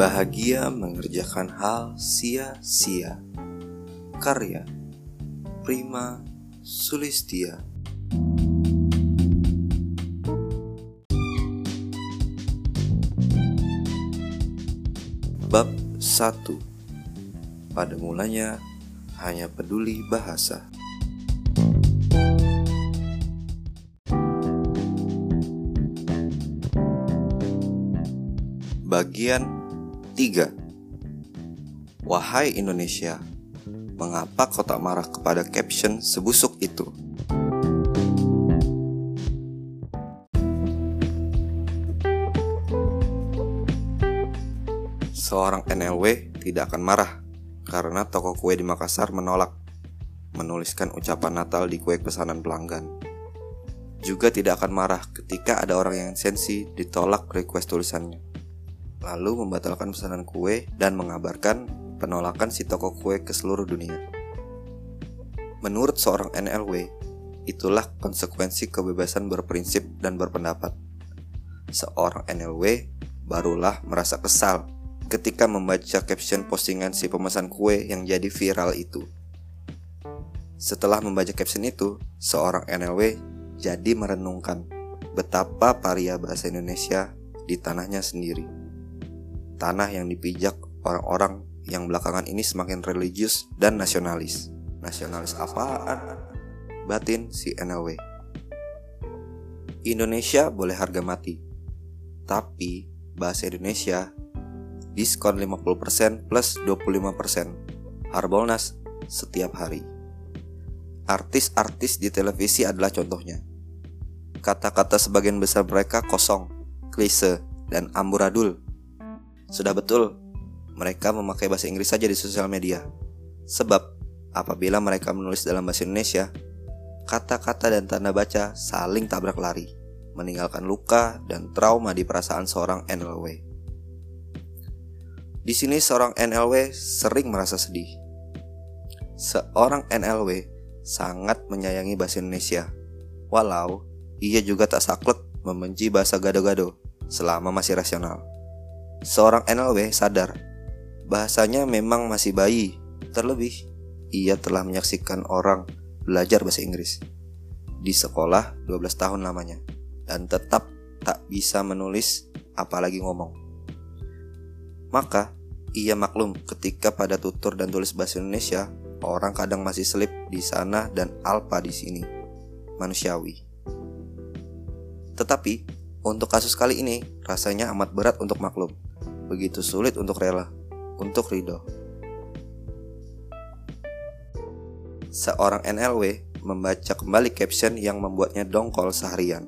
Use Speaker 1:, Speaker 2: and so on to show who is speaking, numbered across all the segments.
Speaker 1: Bahagia mengerjakan hal sia-sia. Karya Prima Sulistia. Bab 1 Pada mulanya hanya peduli bahasa. Bagian 3 Wahai Indonesia, mengapa kau tak marah kepada caption sebusuk itu? Seorang NLW tidak akan marah karena toko kue di Makassar menolak menuliskan ucapan Natal di kue pesanan pelanggan. Juga tidak akan marah ketika ada orang yang sensi ditolak request tulisannya lalu membatalkan pesanan kue dan mengabarkan penolakan si toko kue ke seluruh dunia. Menurut seorang NLW, itulah konsekuensi kebebasan berprinsip dan berpendapat. Seorang NLW barulah merasa kesal ketika membaca caption postingan si pemesan kue yang jadi viral itu. Setelah membaca caption itu, seorang NLW jadi merenungkan betapa paria bahasa Indonesia di tanahnya sendiri tanah yang dipijak orang-orang yang belakangan ini semakin religius dan nasionalis. Nasionalis apaan? Batin si NLW. Indonesia boleh harga mati. Tapi bahasa Indonesia diskon 50% plus 25% Harbolnas setiap hari. Artis-artis di televisi adalah contohnya. Kata-kata sebagian besar mereka kosong, klise, dan amburadul sudah betul, mereka memakai bahasa Inggris saja di sosial media. Sebab, apabila mereka menulis dalam bahasa Indonesia, kata-kata dan tanda baca saling tabrak lari, meninggalkan luka dan trauma di perasaan seorang NLW. Di sini seorang NLW sering merasa sedih. Seorang NLW sangat menyayangi bahasa Indonesia, walau ia juga tak saklek membenci bahasa gado-gado selama masih rasional. Seorang NLW sadar bahasanya memang masih bayi, terlebih ia telah menyaksikan orang belajar bahasa Inggris di sekolah 12 tahun lamanya dan tetap tak bisa menulis apalagi ngomong. Maka ia maklum ketika pada tutur dan tulis bahasa Indonesia orang kadang masih selip di sana dan alpa di sini. Manusiawi. Tetapi untuk kasus kali ini rasanya amat berat untuk maklum begitu sulit untuk rela, untuk ridho. Seorang NLW membaca kembali caption yang membuatnya dongkol seharian.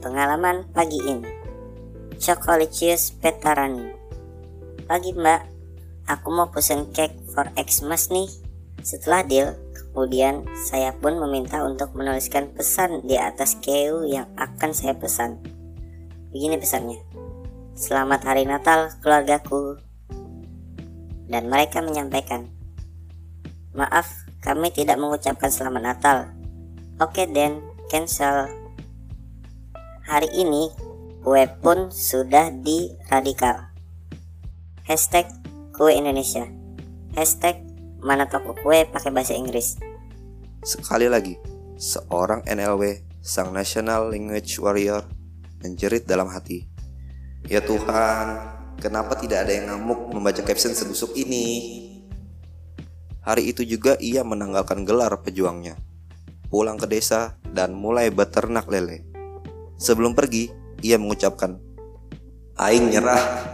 Speaker 2: Pengalaman pagi ini. Chocolicious Petarani. Pagi mbak, aku mau pesen cake for Xmas nih. Setelah deal, kemudian saya pun meminta untuk menuliskan pesan di atas keu yang akan saya pesan. Begini pesannya. Selamat Hari Natal keluargaku. Dan mereka menyampaikan, Maaf, kami tidak mengucapkan selamat Natal. Oke Den, cancel. Hari ini, kue pun sudah di radikal. Hashtag kue Indonesia. Hashtag mana toko kue pakai bahasa Inggris.
Speaker 1: Sekali lagi, seorang NLW, sang National Language Warrior, menjerit dalam hati. Ya Tuhan, kenapa tidak ada yang ngamuk membaca caption sebusuk ini? Hari itu juga ia menanggalkan gelar pejuangnya, pulang ke desa dan mulai beternak lele. Sebelum pergi, ia mengucapkan, Aing nyerah,